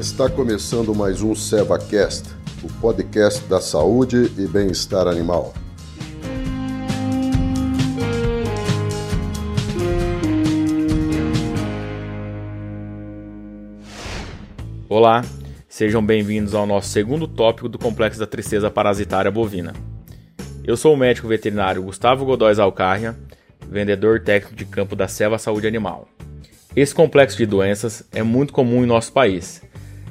Está começando mais um SevaCast, o podcast da saúde e bem-estar animal. Olá, sejam bem-vindos ao nosso segundo tópico do complexo da tristeza parasitária bovina. Eu sou o médico veterinário Gustavo Godóis Alcarria, vendedor técnico de campo da Seva Saúde Animal. Esse complexo de doenças é muito comum em nosso país.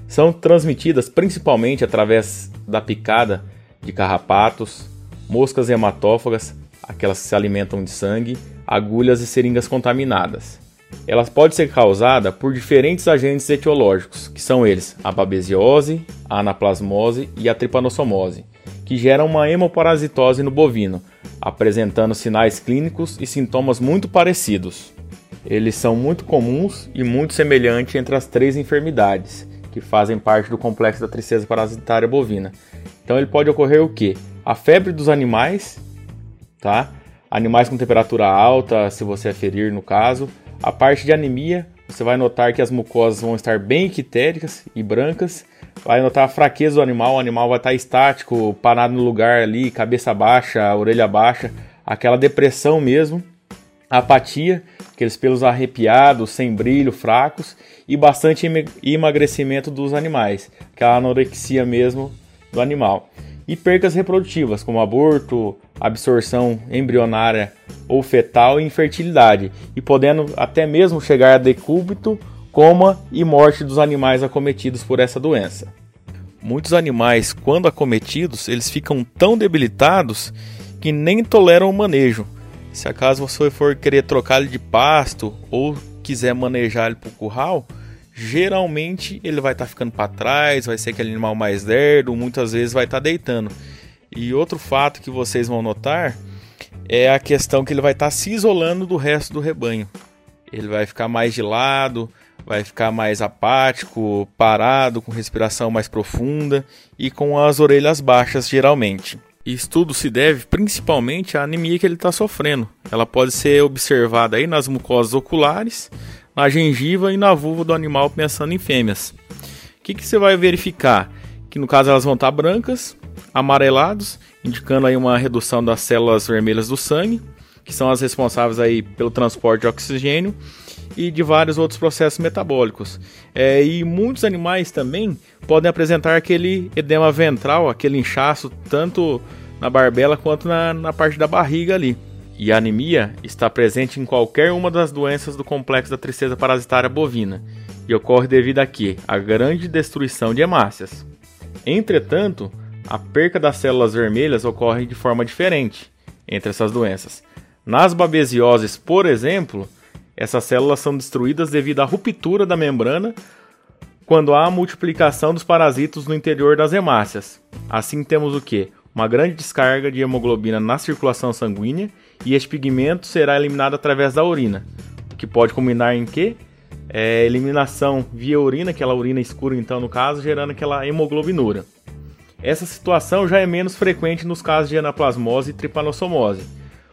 São transmitidas principalmente através da picada de carrapatos, moscas hematófagas, aquelas que se alimentam de sangue, agulhas e seringas contaminadas. Elas podem ser causadas por diferentes agentes etiológicos, que são eles a babesiose, a anaplasmose e a tripanossomose, que geram uma hemoparasitose no bovino, apresentando sinais clínicos e sintomas muito parecidos. Eles são muito comuns e muito semelhantes entre as três enfermidades que fazem parte do complexo da tristeza parasitária bovina. Então ele pode ocorrer o que? A febre dos animais, tá? Animais com temperatura alta, se você aferir no caso. A parte de anemia, você vai notar que as mucosas vão estar bem equitéricas e brancas vai notar a fraqueza do animal, o animal vai estar estático, parado no lugar ali, cabeça baixa, orelha baixa, aquela depressão mesmo, apatia, aqueles pelos arrepiados, sem brilho, fracos e bastante emagrecimento dos animais, aquela anorexia mesmo do animal. E percas reprodutivas, como aborto, absorção embrionária ou fetal e infertilidade, e podendo até mesmo chegar a decúbito coma e morte dos animais acometidos por essa doença. Muitos animais, quando acometidos, eles ficam tão debilitados que nem toleram o manejo. Se acaso você for querer trocar ele de pasto ou quiser manejar ele para o curral, geralmente ele vai estar tá ficando para trás, vai ser aquele animal mais lerdo, muitas vezes vai estar tá deitando. E outro fato que vocês vão notar é a questão que ele vai estar tá se isolando do resto do rebanho. Ele vai ficar mais de lado, vai ficar mais apático, parado, com respiração mais profunda e com as orelhas baixas geralmente. Isso tudo se deve principalmente à anemia que ele está sofrendo. Ela pode ser observada aí nas mucosas oculares, na gengiva e na vulva do animal pensando em fêmeas. O que, que você vai verificar? Que no caso elas vão estar tá brancas, amarelados, indicando aí uma redução das células vermelhas do sangue, que são as responsáveis aí pelo transporte de oxigênio e de vários outros processos metabólicos. É, e muitos animais também podem apresentar aquele edema ventral, aquele inchaço, tanto na barbela quanto na, na parte da barriga ali. E a anemia está presente em qualquer uma das doenças do complexo da tristeza parasitária bovina e ocorre devido a quê? A grande destruição de hemácias. Entretanto, a perca das células vermelhas ocorre de forma diferente entre essas doenças. Nas babesioses, por exemplo, essas células são destruídas devido à ruptura da membrana quando há a multiplicação dos parasitos no interior das hemácias. Assim temos o que? Uma grande descarga de hemoglobina na circulação sanguínea e este pigmento será eliminado através da urina, que pode culminar em que? É, eliminação via urina, aquela urina escura então no caso, gerando aquela hemoglobinura. Essa situação já é menos frequente nos casos de anaplasmose e tripanossomose,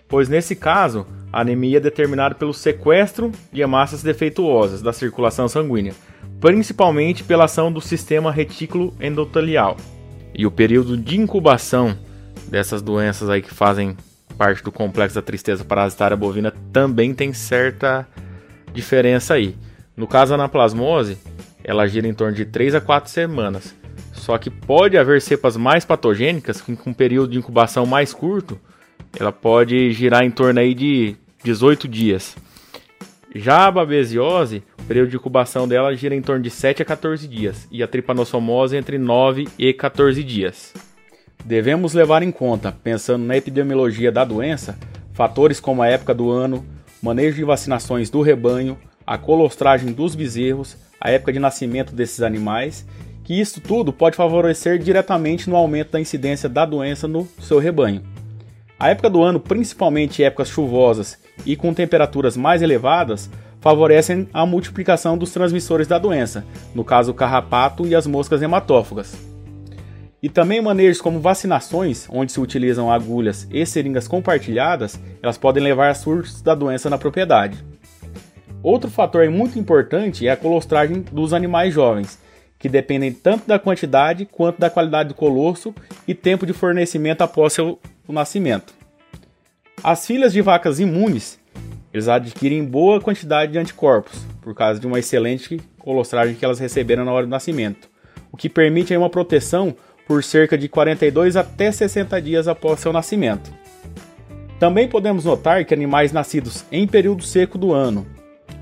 pois nesse caso a anemia é determinada pelo sequestro de hemácias defeituosas da circulação sanguínea, principalmente pela ação do sistema retículo endotelial. E o período de incubação dessas doenças aí que fazem parte do complexo da tristeza parasitária bovina também tem certa diferença aí. No caso da anaplasmose, ela gira em torno de 3 a 4 semanas. Só que pode haver cepas mais patogênicas com um período de incubação mais curto, ela pode girar em torno aí de 18 dias. Já a babesiose, o período de incubação dela gira em torno de 7 a 14 dias e a tripanossomose entre 9 e 14 dias. Devemos levar em conta, pensando na epidemiologia da doença, fatores como a época do ano, manejo de vacinações do rebanho, a colostragem dos bezerros, a época de nascimento desses animais, que isso tudo pode favorecer diretamente no aumento da incidência da doença no seu rebanho. A época do ano, principalmente épocas chuvosas e com temperaturas mais elevadas, favorecem a multiplicação dos transmissores da doença, no caso o carrapato e as moscas hematófagas. E também manejos como vacinações, onde se utilizam agulhas e seringas compartilhadas, elas podem levar a surtos da doença na propriedade. Outro fator muito importante é a colostragem dos animais jovens, que dependem tanto da quantidade quanto da qualidade do colosso e tempo de fornecimento após seu nascimento. As filhas de vacas imunes, eles adquirem boa quantidade de anticorpos, por causa de uma excelente colostragem que elas receberam na hora do nascimento, o que permite uma proteção por cerca de 42 até 60 dias após seu nascimento. Também podemos notar que animais nascidos em período seco do ano,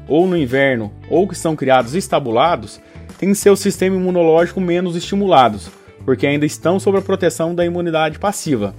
ou no inverno, ou que são criados estabulados, têm seu sistema imunológico menos estimulados, porque ainda estão sob a proteção da imunidade passiva.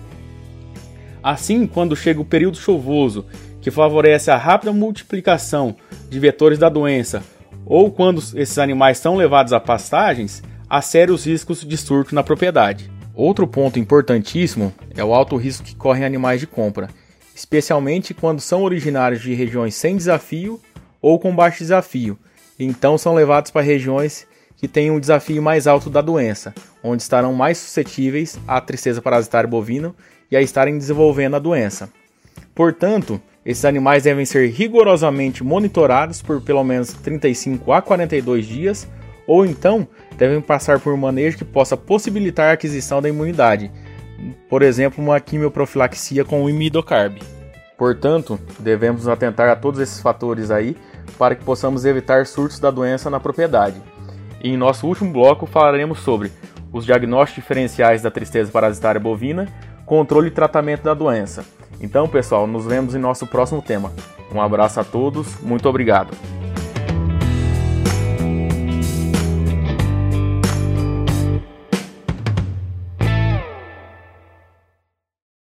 Assim, quando chega o período chuvoso, que favorece a rápida multiplicação de vetores da doença, ou quando esses animais são levados a pastagens, há sérios riscos de surto na propriedade. Outro ponto importantíssimo é o alto risco que correm animais de compra, especialmente quando são originários de regiões sem desafio ou com baixo desafio, então são levados para regiões que têm um desafio mais alto da doença, onde estarão mais suscetíveis à tristeza parasitária bovina e a estarem desenvolvendo a doença. Portanto, esses animais devem ser rigorosamente monitorados por pelo menos 35 a 42 dias, ou então devem passar por um manejo que possa possibilitar a aquisição da imunidade, por exemplo, uma quimioprofilaxia com o imidocarb. Portanto, devemos atentar a todos esses fatores aí para que possamos evitar surtos da doença na propriedade. E em nosso último bloco falaremos sobre os diagnósticos diferenciais da tristeza parasitária bovina, controle e tratamento da doença. Então, pessoal, nos vemos em nosso próximo tema. Um abraço a todos, muito obrigado.